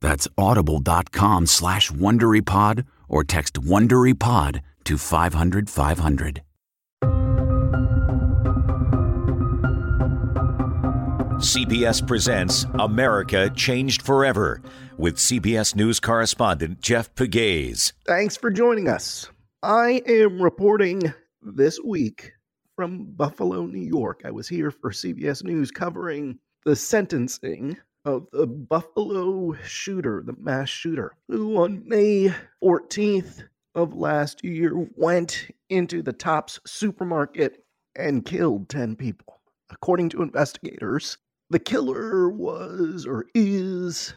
That's audible.com slash WonderyPod or text WonderyPod to 500, 500. CBS presents America Changed Forever with CBS News correspondent Jeff Pegues. Thanks for joining us. I am reporting this week from Buffalo, New York. I was here for CBS News covering the sentencing of the Buffalo shooter, the mass shooter, who on May 14th of last year went into the Tops supermarket and killed 10 people. According to investigators, the killer was or is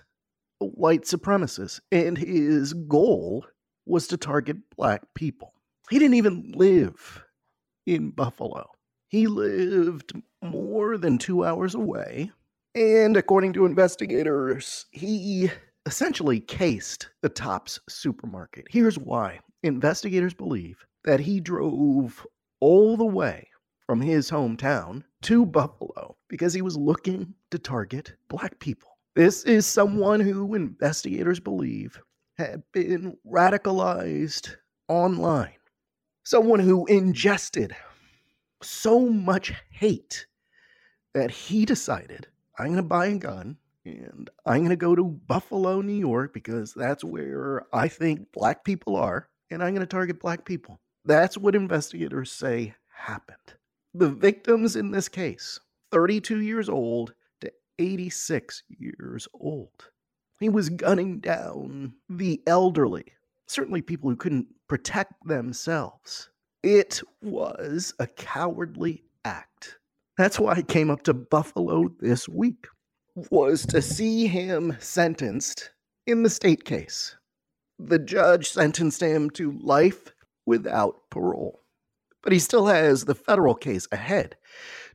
a white supremacist, and his goal was to target black people. He didn't even live in Buffalo. He lived more than two hours away. And according to investigators, he essentially cased the Tops supermarket. Here's why investigators believe that he drove all the way from his hometown to Buffalo because he was looking to target black people. This is someone who investigators believe had been radicalized online, someone who ingested so much hate that he decided I'm going to buy a gun and I'm going to go to Buffalo, New York because that's where I think black people are and I'm going to target black people. That's what investigators say happened. The victims in this case, 32 years old to 86 years old. He was gunning down the elderly, certainly people who couldn't protect themselves. It was a cowardly act. That's why I came up to Buffalo this week, was to see him sentenced in the state case the judge sentenced him to life without parole. But he still has the federal case ahead,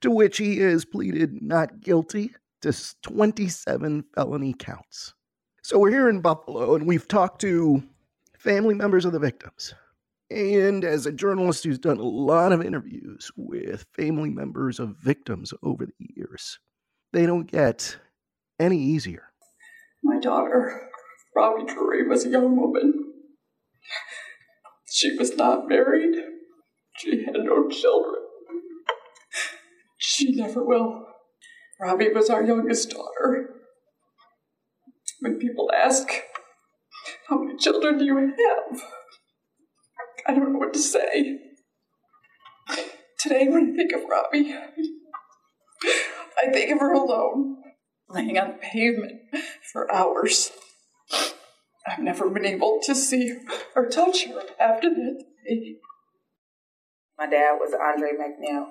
to which he has pleaded not guilty to 27 felony counts. So we're here in Buffalo and we've talked to family members of the victims. And as a journalist who's done a lot of interviews with family members of victims over the years, they don't get any easier. My daughter Robbie Drury was a young woman. She was not married. She had no children. She never will. Robbie was our youngest daughter. When people ask, How many children do you have? I don't know what to say. Today, when I think of Robbie, I think of her alone, laying on the pavement for hours. I've never been able to see her or touch her after that day. My dad was Andre Mackniel.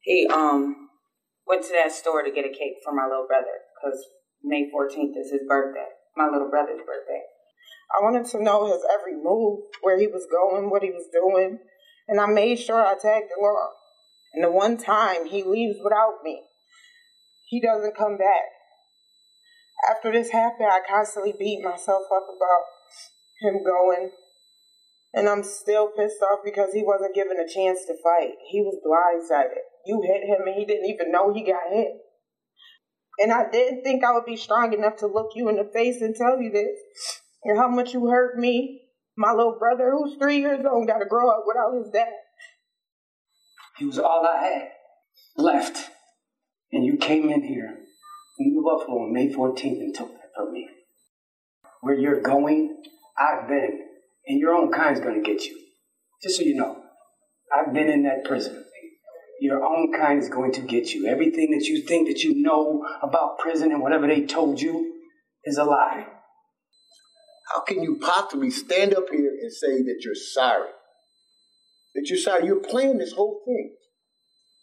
He um went to that store to get a cake for my little brother because May 14th is his birthday, my little brother's birthday. I wanted to know his every move, where he was going, what he was doing, and I made sure I tagged along. And the one time he leaves without me, he doesn't come back. After this happened, I constantly beat myself up about him going. And I'm still pissed off because he wasn't given a chance to fight. He was blindsided. You hit him and he didn't even know he got hit. And I didn't think I would be strong enough to look you in the face and tell you this. And how much you hurt me. My little brother, who's three years old, got to grow up without his dad. He was all I had left. And you came in here from New Buffalo on May 14th and took that from me. Where you're going, I've been, and your own kind's gonna get you. Just so you know, I've been in that prison. Your own kind is going to get you. Everything that you think that you know about prison and whatever they told you is a lie. How can you possibly stand up here and say that you're sorry? That you're sorry. You're playing this whole thing.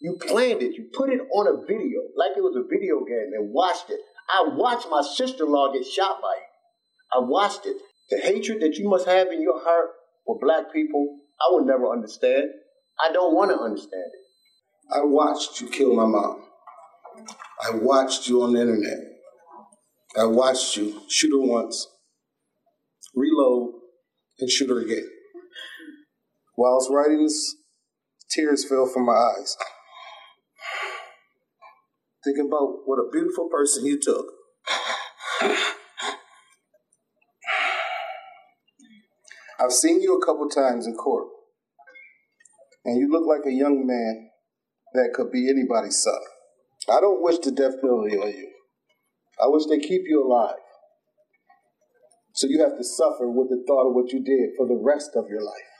You planned it. You put it on a video like it was a video game and watched it. I watched my sister-in-law get shot by you. I watched it. The hatred that you must have in your heart for black people, I will never understand. I don't want to understand it. I watched you kill my mom. I watched you on the internet. I watched you shoot her once, reload, and shoot her again. While I was writing this, tears fell from my eyes. Thinking about what a beautiful person you took. I've seen you a couple times in court, and you look like a young man that could be anybody's son. I don't wish the death penalty on you. I wish they keep you alive. So you have to suffer with the thought of what you did for the rest of your life.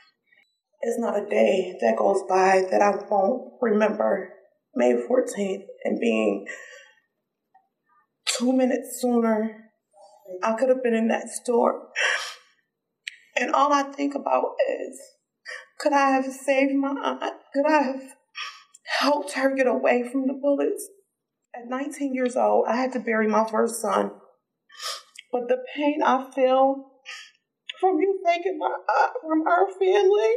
It's not a day that goes by that I won't remember May 14th and being two minutes sooner. I could have been in that store. And all I think about is could I have saved my aunt? Could I have helped her get away from the bullets? At 19 years old, I had to bury my first son. But the pain I feel from you taking my aunt from our family.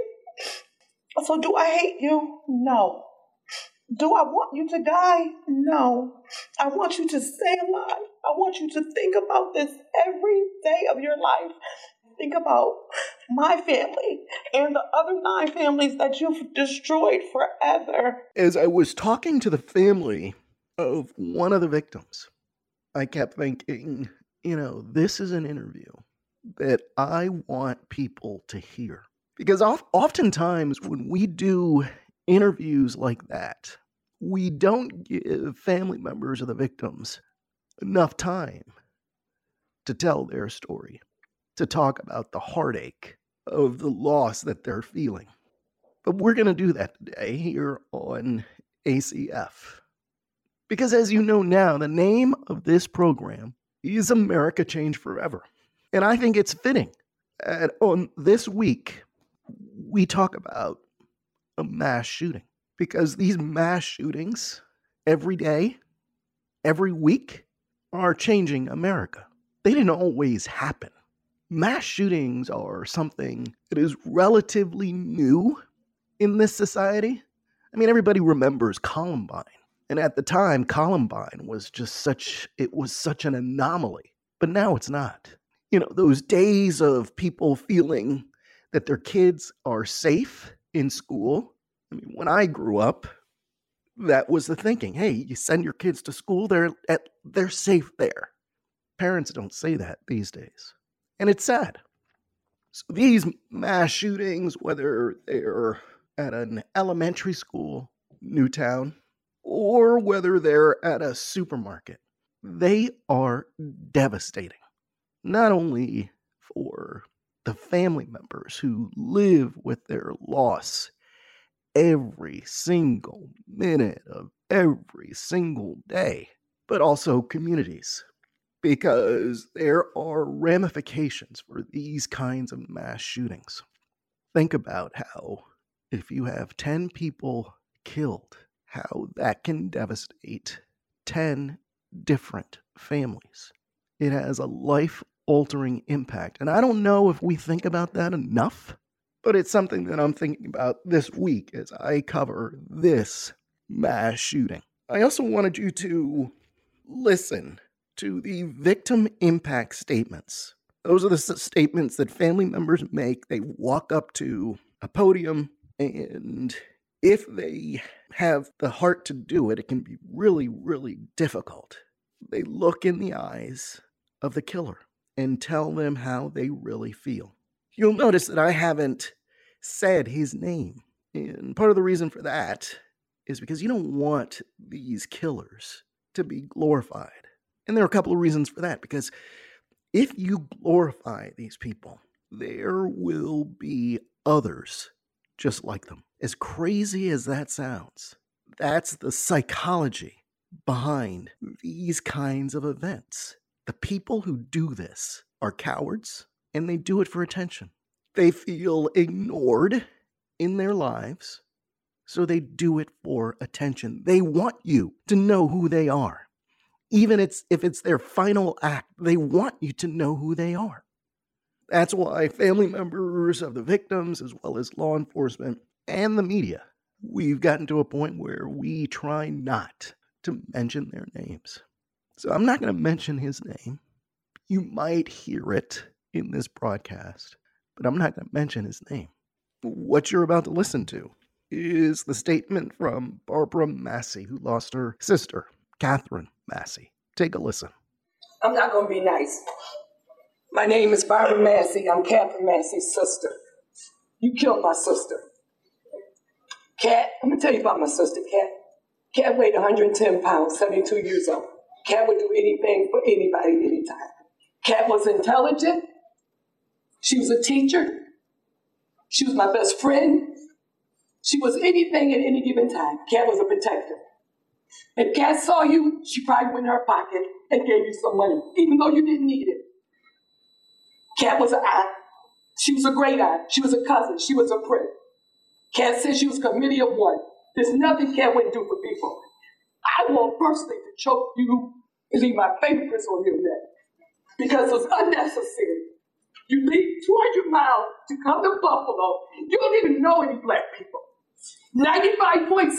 So, do I hate you? No. Do I want you to die? No. I want you to stay alive. I want you to think about this every day of your life. Think about my family and the other nine families that you've destroyed forever. As I was talking to the family of one of the victims, I kept thinking, you know, this is an interview that I want people to hear. Because oftentimes when we do interviews like that, we don't give family members of the victims enough time to tell their story, to talk about the heartache of the loss that they're feeling. But we're going to do that today here on ACF. Because as you know now, the name of this program is America changed Forever. And I think it's fitting. And on this week, we talk about a mass shooting because these mass shootings every day, every week, are changing America. They didn't always happen. Mass shootings are something that is relatively new in this society. I mean, everybody remembers Columbine. And at the time, Columbine was just such, it was such an anomaly. But now it's not. You know, those days of people feeling that their kids are safe in school I mean, when I grew up, that was the thinking. Hey, you send your kids to school, they're at, they're safe there. Parents don't say that these days. And it's sad. So these mass shootings, whether they're at an elementary school, Newtown, or whether they're at a supermarket, they are devastating. Not only for the family members who live with their loss every single minute of every single day, but also communities, because there are ramifications for these kinds of mass shootings. Think about how, if you have 10 people killed, how that can devastate 10 different families. It has a life altering impact. And I don't know if we think about that enough but it's something that I'm thinking about this week as I cover this mass shooting. I also wanted you to listen to the victim impact statements. Those are the statements that family members make. They walk up to a podium, and if they have the heart to do it, it can be really, really difficult. They look in the eyes of the killer and tell them how they really feel. You'll notice that I haven't said his name. And part of the reason for that is because you don't want these killers to be glorified. And there are a couple of reasons for that. Because if you glorify these people, there will be others just like them. As crazy as that sounds, that's the psychology behind these kinds of events. The people who do this are cowards and they do it for attention. They feel ignored in their lives, so they do it for attention. They want you to know who they are. Even it's, if it's their final act, they want you to know who they are. That's why family members of the victims, as well as law enforcement and the media, we've gotten to a point where we try not to mention their names. So I'm not going to mention his name. You might hear it in this broadcast, but I'm not going to mention his name. What you're about to listen to is the statement from Barbara Massey, who lost her sister, Katherine Massey. Take a listen. I'm not going to be nice. My name is Barbara Massey. I'm Katherine Massey's sister. You killed my sister. Kat, I'm to tell you about my sister, Kat. Kat weighed 110 pounds, 72 years old. Kat would do anything for anybody, anytime. Kat was intelligent. She was a teacher. She was my best friend. She was anything at any given time. Kat was a protector. If Kat saw you, she probably went in her pocket and gave you some money, even though you didn't need it. Kat was an aunt. She was a great aunt. She was a cousin. She was a friend. Kat said she was committee of one. There's nothing Kat wouldn't do for people. I want personally to choke you and leave my fingerprints on your neck because it's unnecessary. You leave 200 miles to come to Buffalo. You don't even know any black people. 95.7,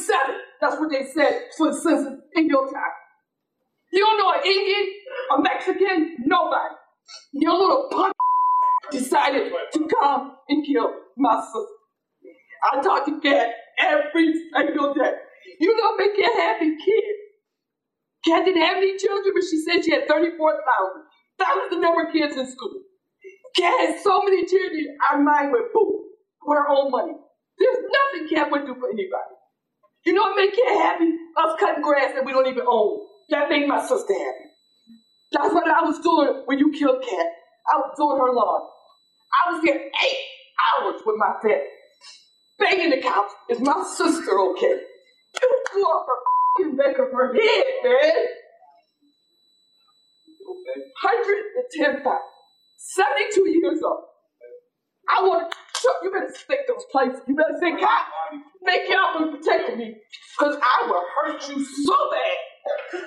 that's what they said for census in your time. You don't know an Indian, a Mexican, nobody. Your little punk decided to come and kill my sister. I talk to Kat every single day. You know, make Kat happy kid. Kat didn't have any children, but she said she had 34,000. That was the number of kids in school. Kat had so many children, our mind went boom, with her own money. There's nothing Kat would do for anybody. You know what made happy? Us cutting grass that we don't even own. That made my sister happy. That's what I was doing when you killed Kat. I was doing her lawn. I was there eight hours with my pet. Begging the couch. is my sister okay? You blew off her f***ing back of her head, man. 110 pounds. 72 years old. I want to, you better stick those places. You better say, God, thank y'all for protecting me, because I will hurt you so bad.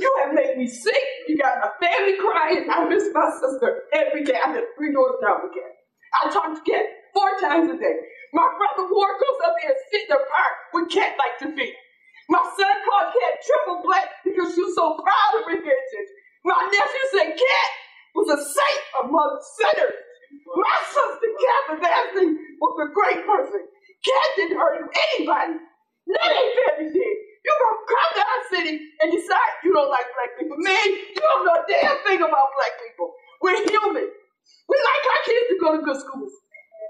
You have made me sick. You got my family crying. I miss my sister every day. I live three doors down again. I talk to Kat four times a day. My brother Ward goes up there and sit in the park with Kat like to be. My son called Kat triple black because she was so proud of her heritage. My nephew said Kat was a saint among sinners. My sister Katherine Anthony was a great person. Kat didn't hurt anybody. None of family did. You gonna come to our city and decide you don't like black people. Man, you don't know a damn thing about black people. We're human. We like our kids to go to good schools.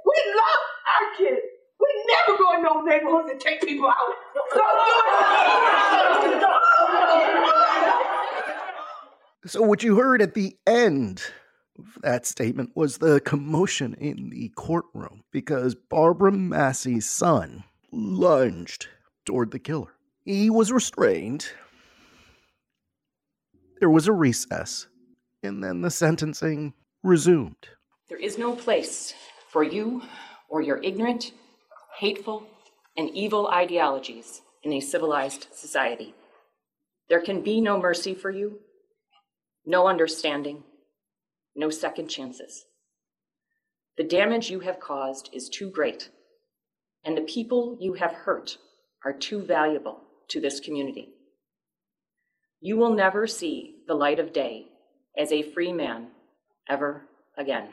We love our kids. We never go in no neighborhoods and take people out. Do. So, what you heard at the end of that statement was the commotion in the courtroom because Barbara Massey's son lunged toward the killer. He was restrained. There was a recess, and then the sentencing resumed. There is no place for you or your ignorant, hateful, and evil ideologies in a civilized society. There can be no mercy for you, no understanding, no second chances. The damage you have caused is too great, and the people you have hurt are too valuable to this community. You will never see the light of day as a free man ever again.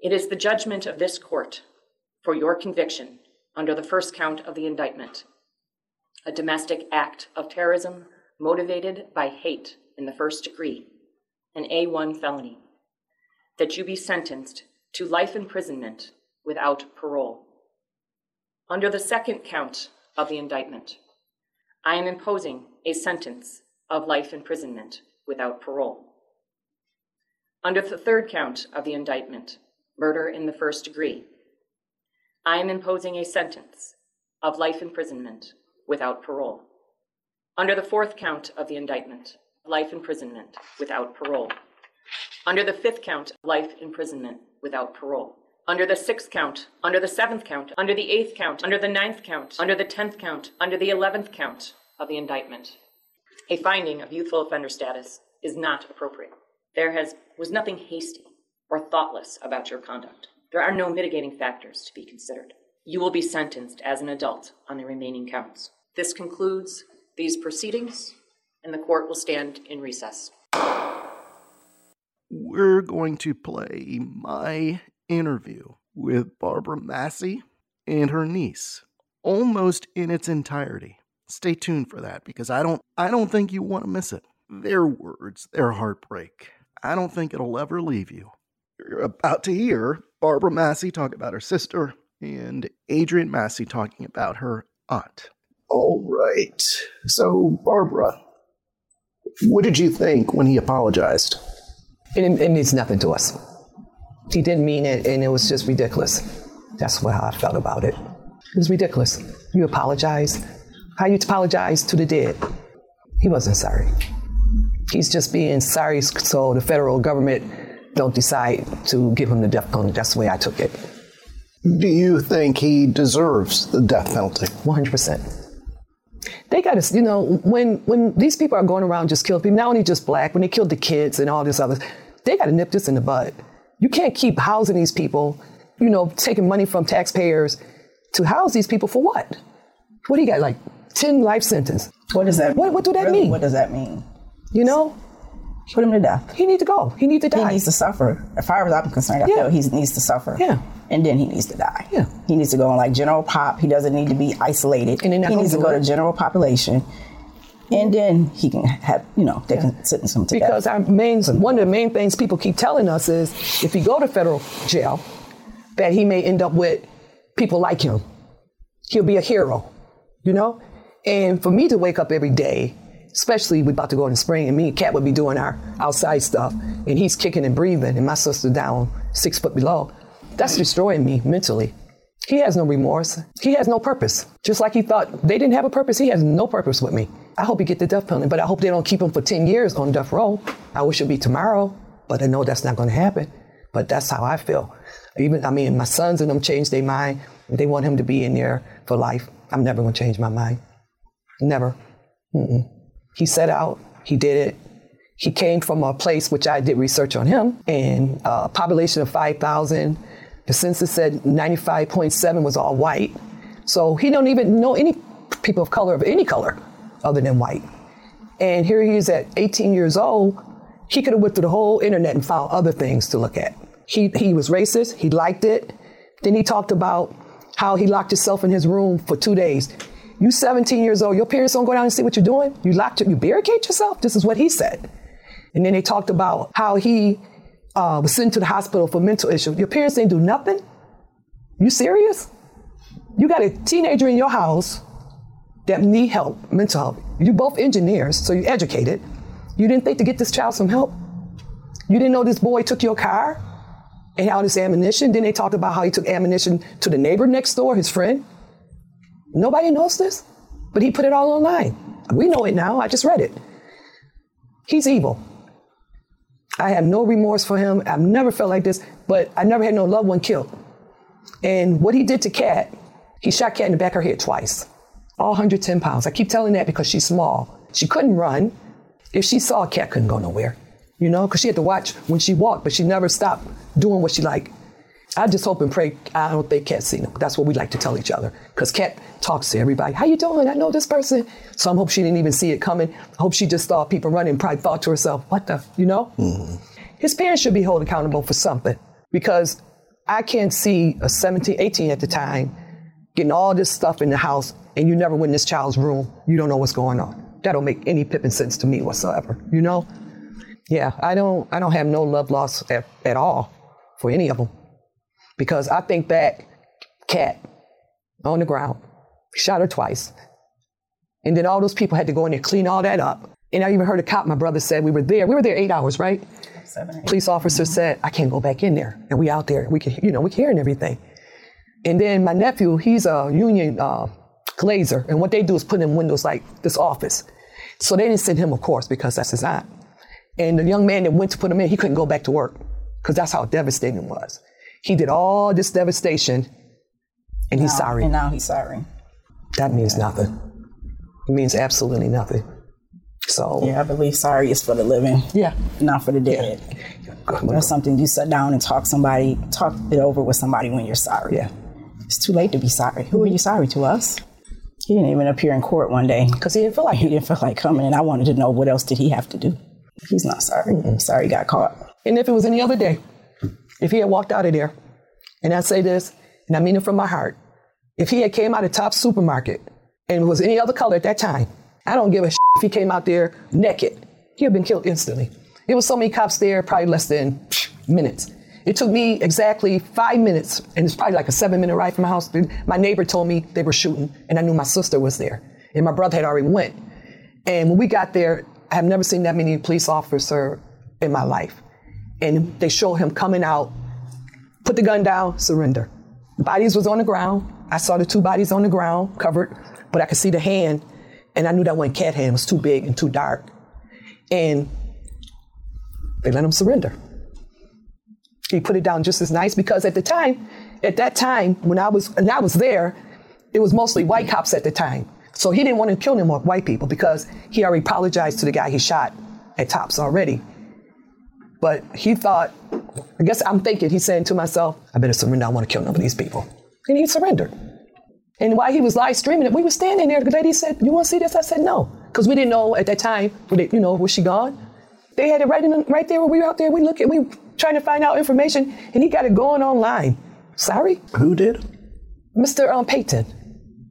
It is the judgment of this court for your conviction under the first count of the indictment, a domestic act of terrorism motivated by hate in the first degree, an A1 felony, that you be sentenced to life imprisonment without parole. Under the second count of the indictment, I am imposing a sentence of life imprisonment without parole. Under the third count of the indictment, murder in the first degree, I am imposing a sentence of life imprisonment without parole. Under the fourth count of the indictment, life imprisonment without parole. Under the fifth count, life imprisonment without parole. Under the sixth count, under the seventh count, under the eighth count, under the ninth count, under the tenth count, under the eleventh count of the indictment. A finding of youthful offender status is not appropriate. There has, was nothing hasty or thoughtless about your conduct. There are no mitigating factors to be considered. You will be sentenced as an adult on the remaining counts. This concludes these proceedings, and the court will stand in recess. We're going to play my interview with Barbara Massey and her niece almost in its entirety. Stay tuned for that because I don't I don't think you want to miss it. Their words, their heartbreak. I don't think it'll ever leave you. You're about to hear Barbara Massey talk about her sister and Adrian Massey talking about her aunt. All right. So, Barbara, what did you think when he apologized? It, it means nothing to us. He didn't mean it, and it was just ridiculous. That's what, I felt about it. It was ridiculous. You apologize. How you apologize to the dead? He wasn't sorry. He's just being sorry so the federal government don't decide to give him the death penalty. That's the way I took it. Do you think he deserves the death penalty? 100%. They got to, you know, when when these people are going around just killing people, not only just black, when they killed the kids and all this other, they got to nip this in the bud. You can't keep housing these people, you know, taking money from taxpayers to house these people for what? What do you got, like 10 life sentence? What does that What, what do that really, mean? What does that mean? You know? Put him to death. He need to go. He need to die. He needs to suffer. As far as I'm concerned, I Yeah. feel he needs to suffer. Yeah. And then he needs to die. Yeah. He needs to go on like general pop. He doesn't need to be isolated. And he needs to go it. to general population. And then he can have, you know, they can sentence him to Because death. our main, one of the main things people keep telling us is if he go to federal jail, that he may end up with people like him. He'll be a hero, you know? And for me to wake up every day, especially we about to go in the spring, and me and Kat would be doing our outside stuff, and he's kicking and breathing, and my sister down six foot below, that's destroying me mentally. He has no remorse. He has no purpose. Just like he thought they didn't have a purpose, he has no purpose with me. I hope he get the death penalty, but I hope they don't keep him for 10 years on death row. I wish it'd be tomorrow, but I know that's not going to happen. But that's how I feel. Even, I mean, my sons and them changed their mind. They want him to be in there for life. I'm never going to change my mind. Never. Mm-mm. He set out. He did it. He came from a place which I did research on him, and a population of 5,000. The census said 95.7 was all white. So he don't even know any people of color of any color other than white. And here he is at 18 years old. He could have went through the whole internet and found other things to look at. He, he was racist. He liked it. Then he talked about how he locked himself in his room for two days. You 17 years old, your parents don't go down and see what you're doing? You locked, you barricade yourself? This is what he said. And then they talked about how he uh, was sent to the hospital for mental issues. Your parents didn't do nothing? You serious? You got a teenager in your house that need help, mental help. You both engineers, so you educated. You didn't think to get this child some help? You didn't know this boy took your car and all this ammunition? Then they talked about how he took ammunition to the neighbor next door, his friend. Nobody knows this, but he put it all online. We know it now. I just read it. He's evil. I have no remorse for him. I've never felt like this, but I never had no loved one killed. And what he did to Kat, he shot Kat in the back of her head twice, all 110 pounds. I keep telling that because she's small. She couldn't run. If she saw a cat, couldn't go nowhere, you know, because she had to watch when she walked, but she never stopped doing what she liked. I just hope and pray. I don't think Kat seen him. That's what we like to tell each other. Because Kat talks to everybody. How you doing? I know this person. So I hope she didn't even see it coming. I hope she just saw people running. Probably thought to herself, "What the?" You know. Mm-hmm. His parents should be held accountable for something because I can't see a 17, 18 at the time getting all this stuff in the house and you never went in this child's room. You don't know what's going on. That don't make any pippin sense to me whatsoever. You know. Yeah, I don't. I don't have no love loss at, at all for any of them because I think back, cat on the ground, shot her twice, and then all those people had to go in there clean all that up. And I even heard a cop. My brother said we were there. We were there eight hours, right? Seven, Police officer said I can't go back in there, and we out there. We can, you know, we hearing everything. And then my nephew, he's a union uh, glazer, and what they do is put in windows like this office. So they didn't send him, of course, because that's his aunt. And the young man that went to put him in, he couldn't go back to work because that's how devastating it was. He did all this devastation, and he's Now- sorry. And now he's sorry. That means nothing. It means absolutely nothing. So Yeah, I believe sorry is for the living. Yeah. Not for the dead. That's something you sit down and talk somebody, talk it over with somebody when you're sorry. Yeah. It's too late to be sorry. Who are you sorry to? Us? He didn't even appear in court one day because he didn't feel like he didn't feel like coming, and I wanted to know what else did he have to do. He's not sorry. He's sorry he got caught. And if it was any other day, if he had walked out of there, and I say this, and I mean it from my heart, if he had came out of Top Supermarket and was any other color at that time, I don't give a shit if he came out there naked. He'd have been killed instantly. There was so many cops there, probably less than minutes. It took me exactly five minutes, and it's probably like a seven-minute ride from my house. My neighbor told me they were shooting, and I knew my sister was there, and my brother had already went. And when we got there, I have never seen that many police officers in my life. And they showed him coming out, put the gun down, surrender. The bodies was on the ground. I saw the two bodies on the ground, covered, but I could see the hand, and I knew that one cat hand was too big and too dark. And they let him surrender. He put it down just as nice because at the time, at that time when I was and I was there, it was mostly white cops at the time. So he didn't want to kill any more white people because he already apologized to the guy he shot at Tops already. But he thought, I guess I'm thinking, he's saying to myself, I better surrender. I want to kill none of these people. And he surrendered. And while he was live streaming it, we were standing there. The lady said, You want to see this? I said, No. Because we didn't know at that time, you know, was she gone? They had it right, in, right there we were out there. We look at, we trying to find out information, and he got it going online. Sorry? Who did? Mr. Um, Payton,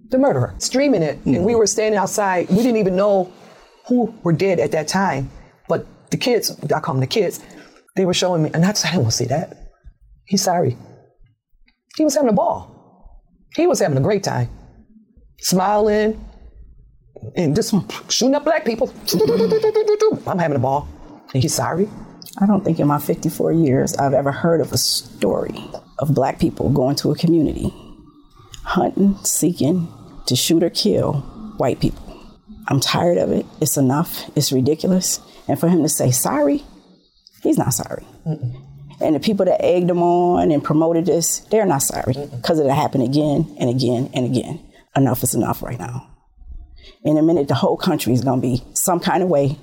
the murderer, streaming it. And we were standing outside. We didn't even know who were dead at that time. But the kids, I call them the kids, they were showing me, and I said, I don't want to see that. He's sorry. He was having a ball. He was having a great time. Smiling and just shooting up black people. I'm having a ball. And he's sorry. I don't think in my 54 years I've ever heard of a story of black people going to a community, hunting, seeking to shoot or kill white people. I'm tired of it. It's enough. It's ridiculous. And for him to say sorry, he's not sorry. And the people that egged him on and promoted this, they're not sorry because it'll happen again and again and again. Enough is enough right now. In a minute, the whole country is going to be some kind of way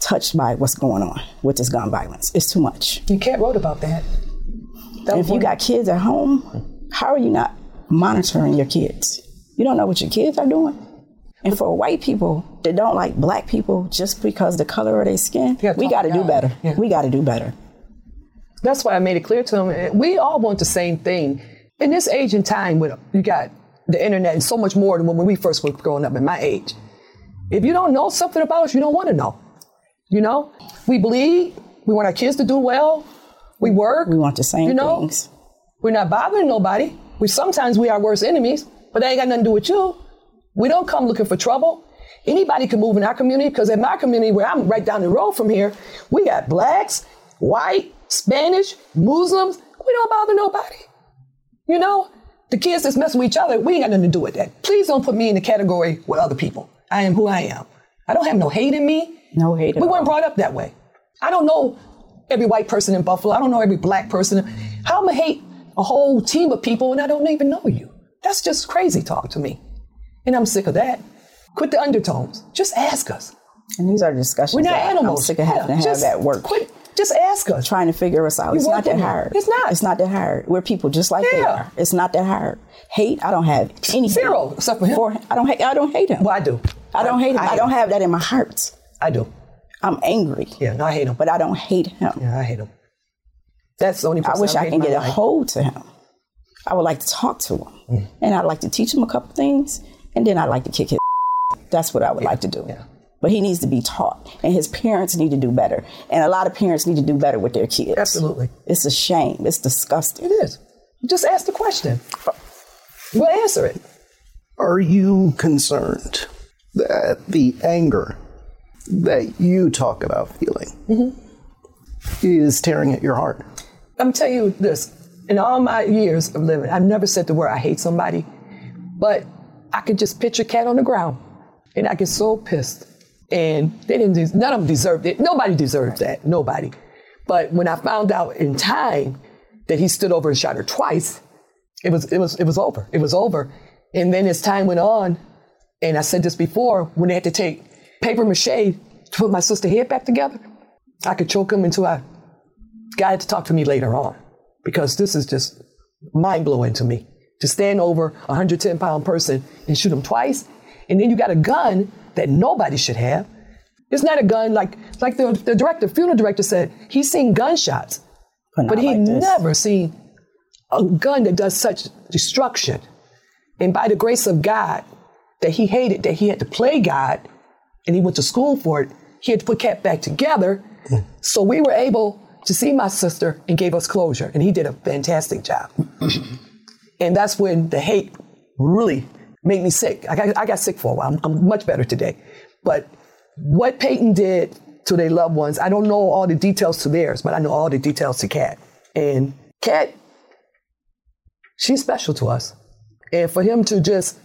touched by what's going on with this gun violence. It's too much. You can't wrote about that. And if you got kids at home, how are you not monitoring your kids? You don't know what your kids are doing. And for white people that don't like black people just because the color of their skin, we got to do better. We got to do better. That's why I made it clear to him. We all want the same thing. In this age and time, with you got the internet and so much more than when we first were growing up in my age. If you don't know something about us, you don't want to know. You know, we bleed. We want our kids to do well. We work. We want the same you know? things. We're not bothering nobody. We sometimes we are worst enemies, but that ain't got nothing to do with you. We don't come looking for trouble. Anybody can move in our community because in my community, where I'm right down the road from here, we got blacks, white, Spanish, Muslims. We don't bother nobody. You know, the kids that's messing with each other, we ain't got nothing to do with that. Please don't put me in the category with other people. I am who I am. I don't have no hate in me. No hate. We weren't brought up that way. I don't know every white person in Buffalo. I don't know every black person. How am I hate a whole team of people and I don't even know you? That's just crazy talk to me. And I'm sick of that. Quit the undertones. Just ask us. And these are discussions. We're not that animals. I'm sick of having Yeah, to have just at work. Quit. Just ask us. Trying to figure us out. You it's not that hard. It's not. It's not that hard. We're people just like they are. It's not that hard. Hate, I don't have any Zero, except for him. I don't hate I don't hate him. Well, I do. I don't hate him. I I, don't him. have that in my heart. I do. I'm angry. Yeah, no, I hate him. But I don't hate him. Yeah, I hate him. That's the only I wish I've I can get my a hold to him. I would like to talk to him. Mm. And I'd like to teach him a couple things. And then I'd like to kick his That's what I would like to do. Yeah. But he needs to be taught. And his parents need to do better. And a lot of parents need to do better with their kids. Absolutely. It's a shame. It's disgusting. It is. Just ask the question. We'll answer it. Are you concerned that the anger that you talk about feeling mm-hmm. is tearing at your heart? I'm telling you this. In all my years of living, I've never said the word I hate somebody, but I could just picture a cat on the ground, and I get so pissed. And they didn't. des- None of them deserved it. Nobody deserved that. Nobody. But when I found out in time that he stood over and shot her twice, it was it was it was over. It was over. And then as time went on, and I said this before, when they had to take paper mache to put my sister's head back together, I could choke him until I got to talk to me later on because this is just mind blowing to me. To stand over a 110 pound person and shoot him twice, and then you got a gun that nobody should have. It's not a gun like like the, the director, funeral director said, he's seen gunshots, but, he never seen a gun that does such destruction. And by the grace of God, that he hated, that he had to play God, and he went to school for it, he had to put Kat back together. So we were able to see my sister and gave us closure, and he did a fantastic job. and that's when the hate really made me sick. I got, I got sick for a while. I'm, I'm much better today. But what Payton did to their loved ones, I don't know all the details to theirs, but I know all the details to Kat. And Kat, she's special to us. And for him to just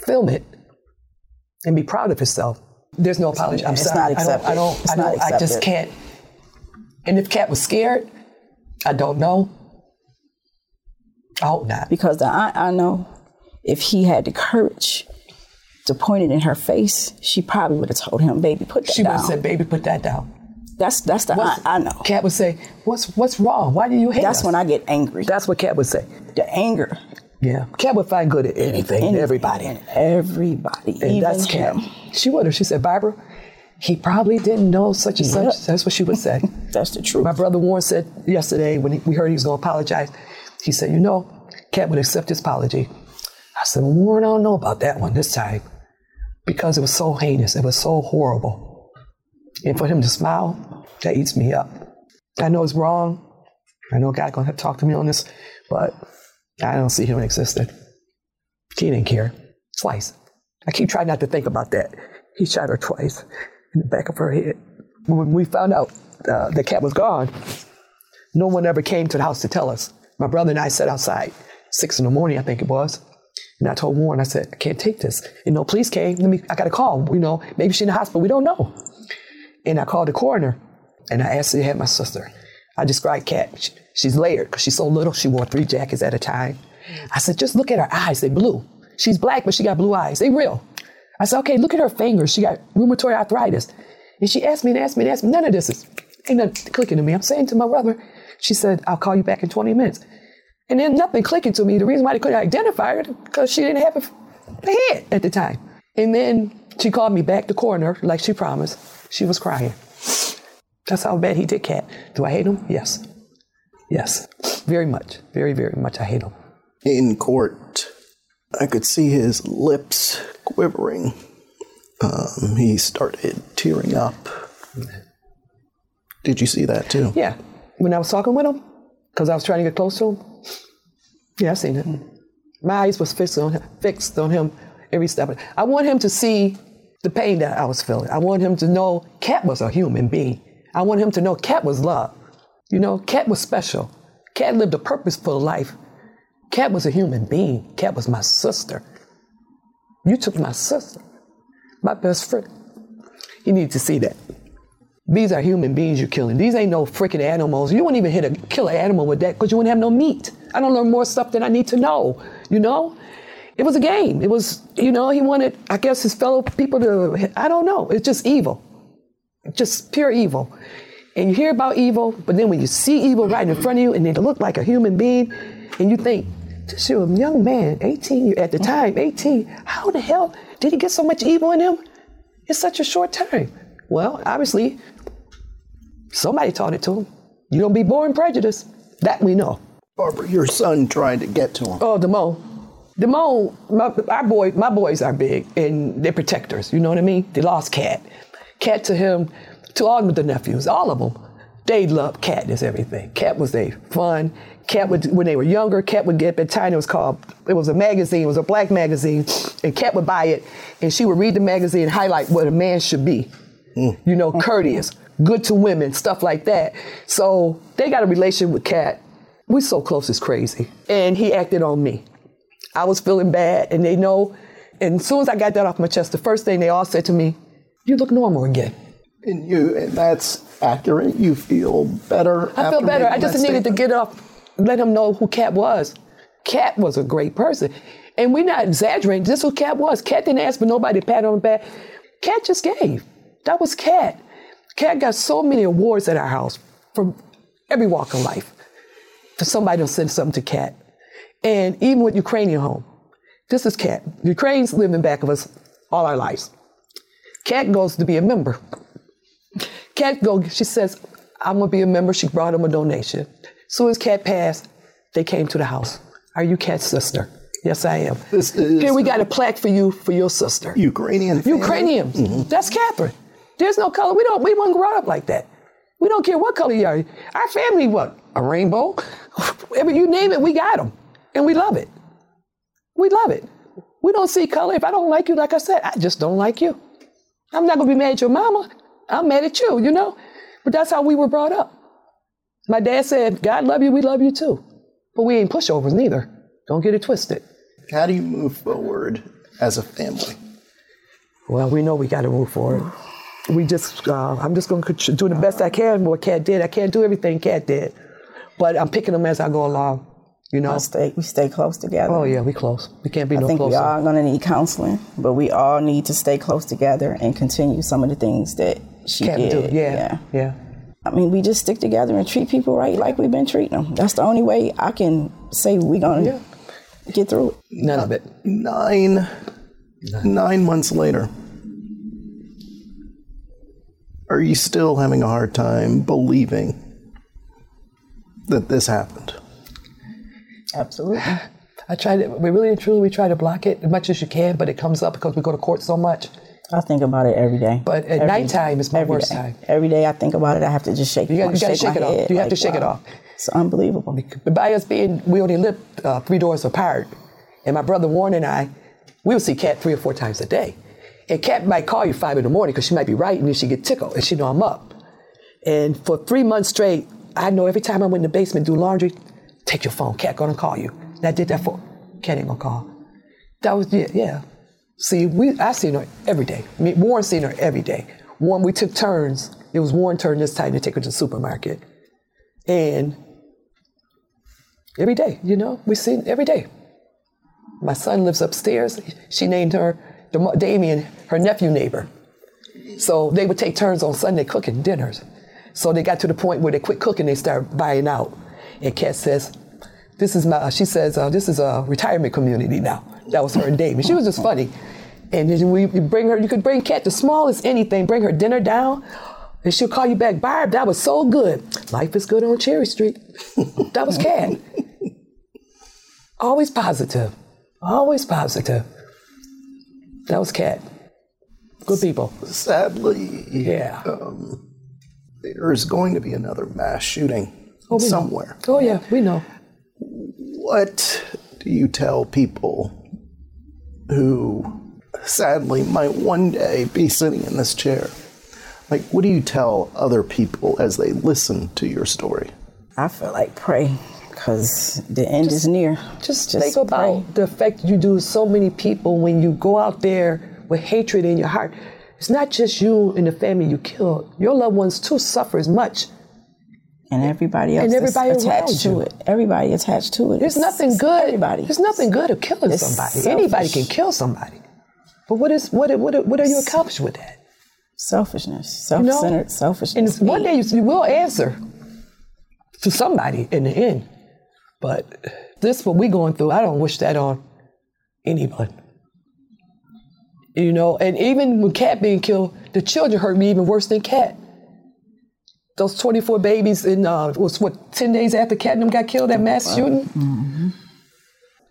film it and be proud of himself, there's no apology. I'm It's sorry. not I don't. I don't. accepted. I, don't I just can't. And if Kat was scared, I don't know. I hope not. Because the, I, I know if he had the courage to point it in her face, she probably would have told him, "Baby, put that down. She would have said, "Baby, put that down." That's that's the I, I know. Kat would say, "What's what's wrong? Why do you hate That's us?" when I get angry. That's what Kat would say. The anger. Yeah, Kat would find good at anything, Anything, everybody. everybody, And even that's him. She would have. She said, Barbara, he probably didn't know such and Yep. such. That's what she would say. That's the truth. My brother Warren said yesterday when he, we heard he was going to apologize, he said, you know, Kat would accept his apology. I said, Warren, I don't know about that one this time because it was so heinous. It was so horrible. And for him to smile, that eats me up. I know it's wrong. I know God going to have to talk to me on this, but I don't see him existing. He didn't care. Twice. I keep trying not to think about that. He shot her twice in the back of her head. When we found out uh, the cat was gone, no one ever came to the house to tell us. My brother and I sat outside, six in the morning, I think it was. And I told Warren, I said, I can't take this. And no police came. Let me, I got a call. You know, maybe she's in the hospital. We don't know. And I called the coroner and I asked if they had my sister. I described. She- She's layered because she's so little. She wore three jackets at a time. I said, just look at her eyes. They blue. She's black, but she got blue eyes. They real. I said, okay, look at her fingers. She got rheumatoid arthritis. And she asked me and asked me and asked me. None of this is ain't nothing clicking to me. I'm saying to my brother, she said, I'll call you back in 20 minutes. And then nothing clicking to me. The reason why they couldn't identify her because she didn't have a, head at the time. And then she called me back to coroner like she promised. She was crying. That's how bad he did Kat. Do I hate him? Yes. Yes. Very much. Very, very much. I hate him. In court, I could see his lips quivering. Um, he started tearing up. Did you see that too? Yeah. When I was talking with him, because I was trying to get close to him. Yeah, I seen it. My eyes was fixed on him, fixed on him every step. I want him to see the pain that I was feeling. I want him to know Kat was a human being. I want him to know Kat was love. You know, Kat was special. Kat lived a purposeful life. Kat was a human being. Kat was my sister. You took my sister, my best friend. You need to see that. These are human beings you're killing. These ain't no freaking animals. You wouldn't even hit a kill an animal with that because you wouldn't have no meat. I don't learn more stuff than I need to know. You know, it was a game. It was, you know, he wanted, I guess, his fellow people to. I don't know. It's just evil, just pure evil. and you hear about evil, but then when you see evil right in front of you and they look like a human being, and you think, this is a young man, 18 at the time, 18, how the hell did he get so much evil in him in such a short time? Well, obviously, somebody taught it to him. You don't be born prejudiced. That we know. Barbara, your son tried to get to him. Oh, Damone. Damone, my, our boy, my boys are big and they're protectors. You know what I mean? They lost Kat. Kat to him, to all of the nephews, all of them, they loved Kat as everything. Kat was a fun. Kat would, when they were younger, Kat would get, at time it was called, it was a magazine, it was a black magazine, and Kat would buy it, and she would read the magazine and highlight what a man should be. Mm. You know, courteous, good to women, stuff like that. So they got a relation with Kat. We're so close it's crazy. And he acted on me. I was feeling bad, and they know. And as soon as I got that off my chest, the first thing they all said to me, "You look normal again." And you, and that's accurate. You feel better. I feel better. I just needed to get off, let him know who Kat was. Kat was a great person. And we're not exaggerating. This is who Kat was. Kat didn't ask for nobody to pat on the back. Kat just gave. That was Kat. Kat got so many awards at our house from every walk of life for somebody to send something to Kat. And even with Ukrainian home, this is Kat. Ukraine's living back of us all our lives. Kat goes to be a member. Kat go, she says, I'm gonna be a member. She brought him a donation. Soon as Kat passed, they came to the house. Are you Kat's sister? Yes, I am. This is Here we got a plaque for you for your sister. Ukrainian. family? Ukrainian. Mm-hmm. That's Katherine. There's no color. We don't. We weren't grown up like that. We don't care what color you are. Our family, what a rainbow. Whatever you name it, we got them, and we love it. We love it. We don't see color. If I don't like you, like I said, I just don't like you. I'm not gonna be mad at your mama. I'm mad at you, you know. But that's how we were brought up. My dad said, "God love you, we love you too." But we ain't pushovers neither. Don't get it twisted. How do you move forward as a family? Well, we know we got to move forward. We just, uh, I'm just going to do the best I can with what Kat did. I can't do everything Kat did, but I'm picking them as I go along. You know, I stay, we stay close together. Oh yeah, we close. We can't be I no think we closer. are going to need counseling, but we all need to stay close together and continue some of the things that she Kat did. do. Yeah, yeah. I mean, we just stick together and treat people right like we've been treating them. That's the only way I can say we're going to get through it. None of uh, it. Nine, nine months later, are you still having a hard time believing that this happened? Absolutely. I try to. We really and truly we try to block it as much as you can, but it comes up because we go to court so much. I think about it every day. But at Every- nighttime is my worst day. time. Every day I think about it, I have to just shake, You you gotta shake, shake it off. head, You have to shake it off. It's unbelievable. But by us being, we only lived uh, three doors apart, and my brother Warren and I, we would see Kat three or four times a day. And Kat might call you five in the morning because she might be right, and then she get tickled, and she know I'm up. And for three months straight, I know every time I went in the basement do laundry, take your phone, Kat gonna call you. And I did that for Kat ain't gonna call. That was yeah, yeah. See, we I seen her every day. Me, Warren seen her every day. Warren, we took turns. It was Warren's turn this time to take her to the supermarket, and every day, you know, we see every day. My son lives upstairs. She named her Damien, her nephew neighbor. So they would take turns on Sunday cooking dinners. So they got to the point where they quit cooking, they start buying out. And Kat says, "This is my." She says, uh, "This is a retirement community now." That was her and Damien. She was just funny. And then we bring her. You could bring Kat the smallest anything. Bring her dinner down, and she'll call you back. Barb, that was so good. Life is good on Cherry Street. that was Kat. Always positive. Always positive. That was Kat. Good people. Sadly, Yeah. um, there's going to be another mass shooting Oh, we know. somewhere. Oh yeah, we know. What do you tell people who sadly might one day be sitting in this chair? Like, what do you tell other people as they listen to your story? I feel like pray because the end is near. Just, just think about the effect you do so many people when you go out there with hatred in your heart. It's not just you and the family you killed. Your loved ones too suffer as much. And everybody else And everybody is attached to it. Everybody attached to it. There's nothing good. Everybody. There's nothing good of killing It's somebody. selfish. Anybody can kill somebody. But what is what what what are you accomplishing with that? Selfishness, You know? self-centered selfishness. And one day you, you will answer to somebody in the end. But this, what we're going through, I don't wish that on anyone. You know, and even with Kat being killed, the children hurt me even worse than Kat. Those 24 babies in, uh, was what, 10 days after Kat and them got killed, that mass shooting?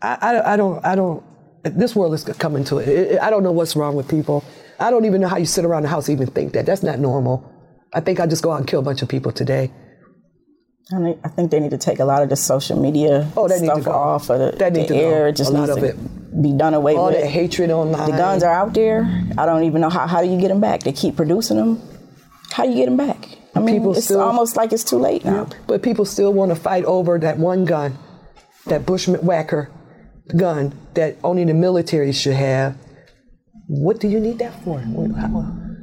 I, I, I don't, I don't, this world is coming to it. It- it- I don't know what's wrong with people. I don't even know how you sit around the house and even think that. That's not normal. I think I just go out and kill a bunch of people today. I, need- I think they need to take a lot of the social media Oh, that need to stuff go. off of the, That need the to go. air. It just A lot needs of to it. be done away All with. All that hatred online. The guns are out there. I don't even know how, how do you get them back. They keep producing them. How do you get them back? I mean, People it's still- almost like it's too late now. But people still want to fight over that one gun, that bushwhacker gun that only the military should have. What do you need that for?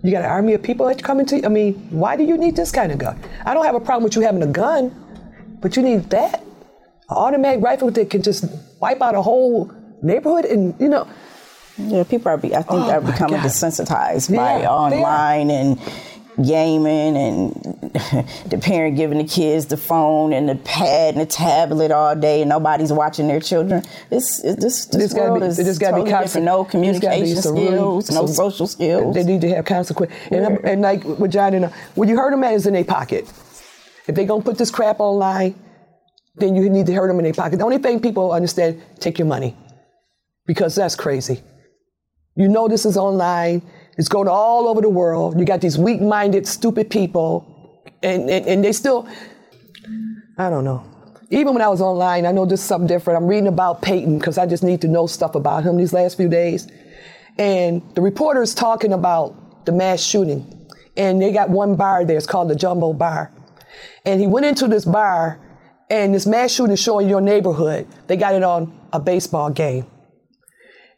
You got an army of people that coming to you? I mean, why do you need this kind of gun? I don't have a problem with you having a gun, but you need that? An automatic rifle that can just wipe out a whole neighborhood and, you know. Yeah, people are. Be, I think Oh, they're becoming God. desensitized Yeah, by online and gaming and the parent giving the kids the phone and the pad and the tablet all day and nobody's watching their children. This this There's gotta world be, is there's gotta totally be different. No consequence. Gotta be communication really- skills, no social skills. They need to have consequence. And, and like with John and uh, what you heard them at is in their pocket. If they gonna put this crap online, then you need to hurt them in their pocket. The only thing people understand, take your money, because that's crazy. You know this is online. It's going all over the world. You got these weak-minded, stupid people, and, and, and they still, I don't know. Even when I was online, I know this is something different. I'm reading about Payton because I just need to know stuff about him these last few days. And the reporter's talking about the mass shooting. And they got one bar there, it's called the Jumbo Bar. And he went into this bar, and this mass shooting is showing your neighborhood. They got it on a baseball game.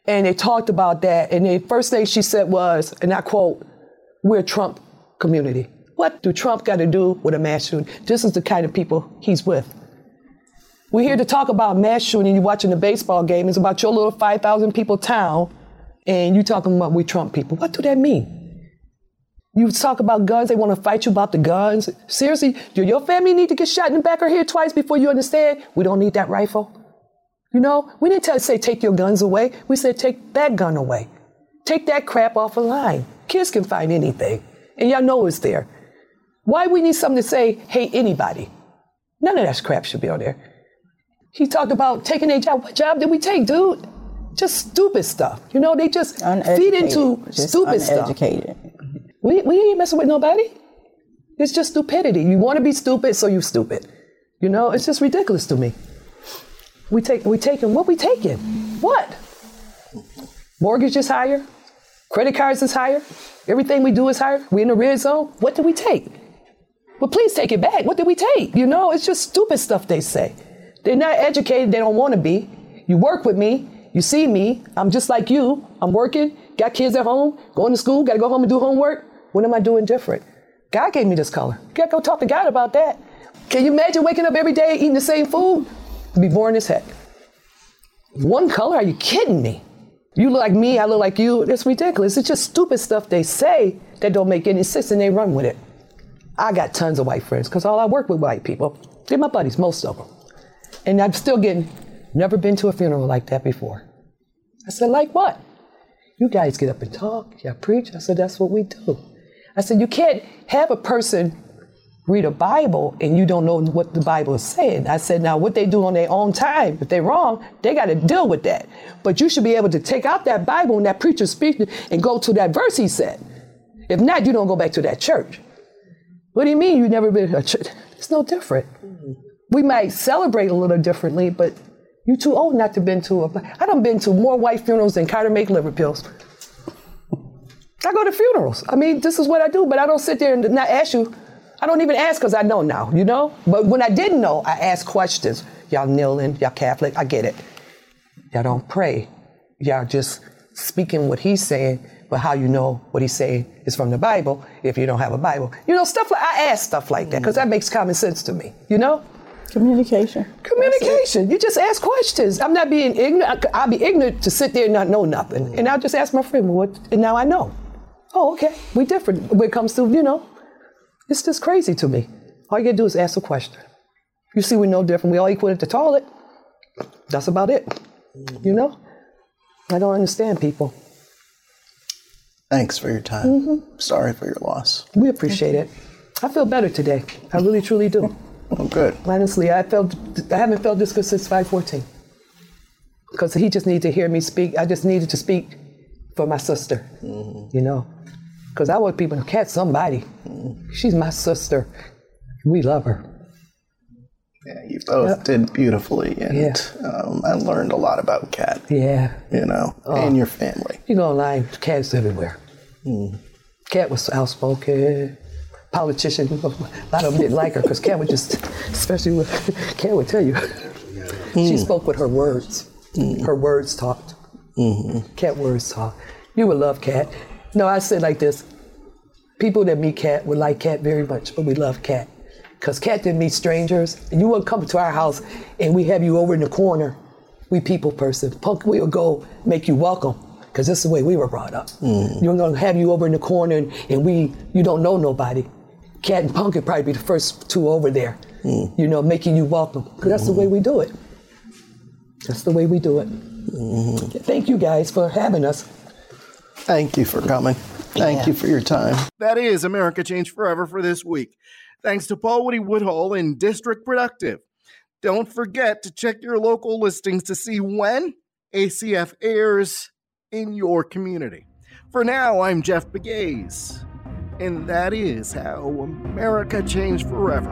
And they talked about that. And the first thing she said was, and I quote, we're a Trump community. What do Trump got to do with a mass shooting? This is the kind of people he's with. We're here to talk about mass shooting. You're watching the baseball game. It's about your little 5,000 people town, and you talking about we Trump people. What do that mean? You talk about guns, they want to fight you about the guns. Seriously, do your family need to get shot in the back or here twice before you understand we don't need that rifle? You know, we didn't tell say take your guns away. We said take that gun away. Take that crap off the line. Kids can find anything, and y'all know it's there. Why we need something to say hate anybody? None of that crap should be on there. He talked about taking a job. What job did we take, dude? Just stupid stuff. You know, they just feed into Just stupid stuff. uneducated. We, we ain't messing with nobody. It's just stupidity. You want to be stupid, so you stupid. You know, it's just ridiculous to me. We take we taking what we taking? What? Mortgage is higher, credit cards is higher, everything we do is higher. We in the red zone. What did we take? Well, please take it back. What did we take? You know, it's just stupid stuff they say. They're not educated. They don't want to be. You work with me. You see me. I'm just like you. I'm working. Got kids at home. Going to school. Got to go home and do homework. What am I doing different? God gave me this color. You got to go talk to God about that. Can you imagine waking up every day eating the same food? You'd be boring as heck. One color? Are you kidding me? You look like me, I look like you. It's ridiculous. It's just stupid stuff they say that don't make any sense and they run with it. I got tons of white friends because all I work with white people. They're my buddies, most of them. And I'm still getting, never been to a funeral like that before. I said, like what? You guys get up and talk, y'all preach. I said, that's what we do. I said, you can't have a person read a Bible and you don't know what the Bible is saying. I said, now what they do on their own time, if they're wrong, they got to deal with that. But you should be able to take out that Bible and that preacher speaking and go to that verse he said. If not, you don't go back to that church. What do you mean you never been to a church? It's no different. We might celebrate a little differently, but you too old not to been to a. I done been to more white funerals than Carter make liver pills. I go to funerals. I mean, this is what I do, but I don't sit there and not ask you. I don't even ask because I know now, you know? But when I didn't know, I asked questions. Y'all kneeling, y'all Catholic, I get it. Y'all don't pray. Y'all just speaking what he's saying, but how you know what he's saying is from the Bible if you don't have a Bible. You know, stuff like, I ask stuff like that because that makes common sense to me, you know? Communication. Communication. You just ask questions. I'm not being ignorant. I'll be ignorant to sit there and not know nothing. And I'll just ask my friend, what, and now I know. Oh, okay. We different when it comes to, you know, it's just crazy to me. All you gotta do is ask a question. You see, we're no different. We all equal at the toilet. That's about it. You know? I don't understand people. Thanks for your time. Mhm. Sorry for your loss. We appreciate it. I feel better today. I really, truly do. Oh, good. Honestly, I felt I haven't felt this good since 514. Because he just needed to hear me speak. I just needed to speak for my sister. You know? Because I want people to catch somebody. She's my sister. We love her. Yeah, you both did beautifully, and Yeah. um, I learned a lot about Kat. Yeah. You know, Oh. and your family. You know, lie, cats everywhere. Hmm. Kat was outspoken, politician. A lot of them didn't like her because Kat would just, especially with Kat would tell you, she hmm. spoke with her words. Hmm. Her words talked. Mm-hmm. Kat words talk. You would love Kat. No, I say like this: people that meet Kat would like Kat very much, but we love Kat because Kat didn't meet strangers. And you wouldn't come to our house and we have you over in the corner. We people person. Punk, we'll go make you welcome because this is the way we were brought up. Hmm. You're gonna have you over in the corner and, and we you don't know nobody. Kat and Punk would probably be the first two over there. Hmm. You know, making you welcome because that's the way we do it. That's the way we do it. Hmm. Thank you guys for having us. Thank you for coming. Thank Yeah. you for your time. That is America Changed Forever for this week. Thanks to Paul Woody Woodhull and District Productive. Don't forget to check your local listings to see when ACF airs in your community. For now, I'm Jeff Begaze, and that is how America changed forever.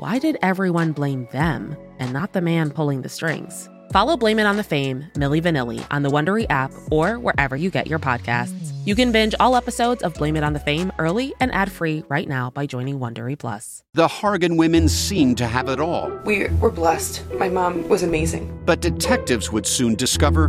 why did everyone blame them and not the man pulling the strings? Follow Blame It on the Fame, Milli Vanilli, on the Wondery app or wherever you get your podcasts. You can binge all episodes of Blame It on the Fame early and ad-free right now by joining Wondery Plus. The Hargan women seemed to have it all, We were blessed. My mom was amazing. but detectives would soon discover